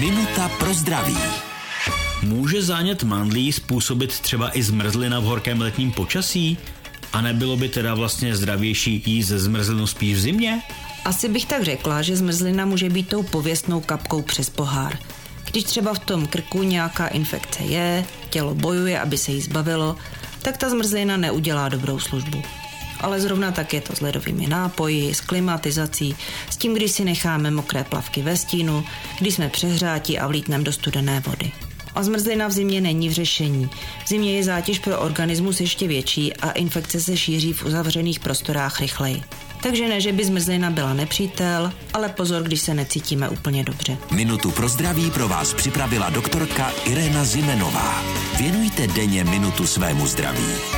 Minuta pro zdraví. Může zánět mandlí způsobit třeba i zmrzlina v horkém letním počasí? A nebylo by teda vlastně zdravější jíst ze zmrzlinu spíš v zimě? Asi bych tak řekla, že zmrzlina může být tou pověstnou kapkou přes pohár. Když třeba v tom krku nějaká infekce je, tělo bojuje, aby se jí zbavilo, tak ta zmrzlina neudělá dobrou službu. Ale zrovna tak je to s ledovými nápoji, s klimatizací, s tím, když si necháme mokré plavky ve stínu, když jsme přehřátí a vlítneme do studené vody. A zmrzlina v zimě není v řešení. V zimě je zátěž pro organismus ještě větší a infekce se šíří v uzavřených prostorách rychleji. Takže ne, že by zmrzlina byla nepřítel, ale pozor, když se necítíme úplně dobře. Minutu pro zdraví pro vás připravila doktorka Irena Zimenová. Věnujte denně minutu svému zdraví.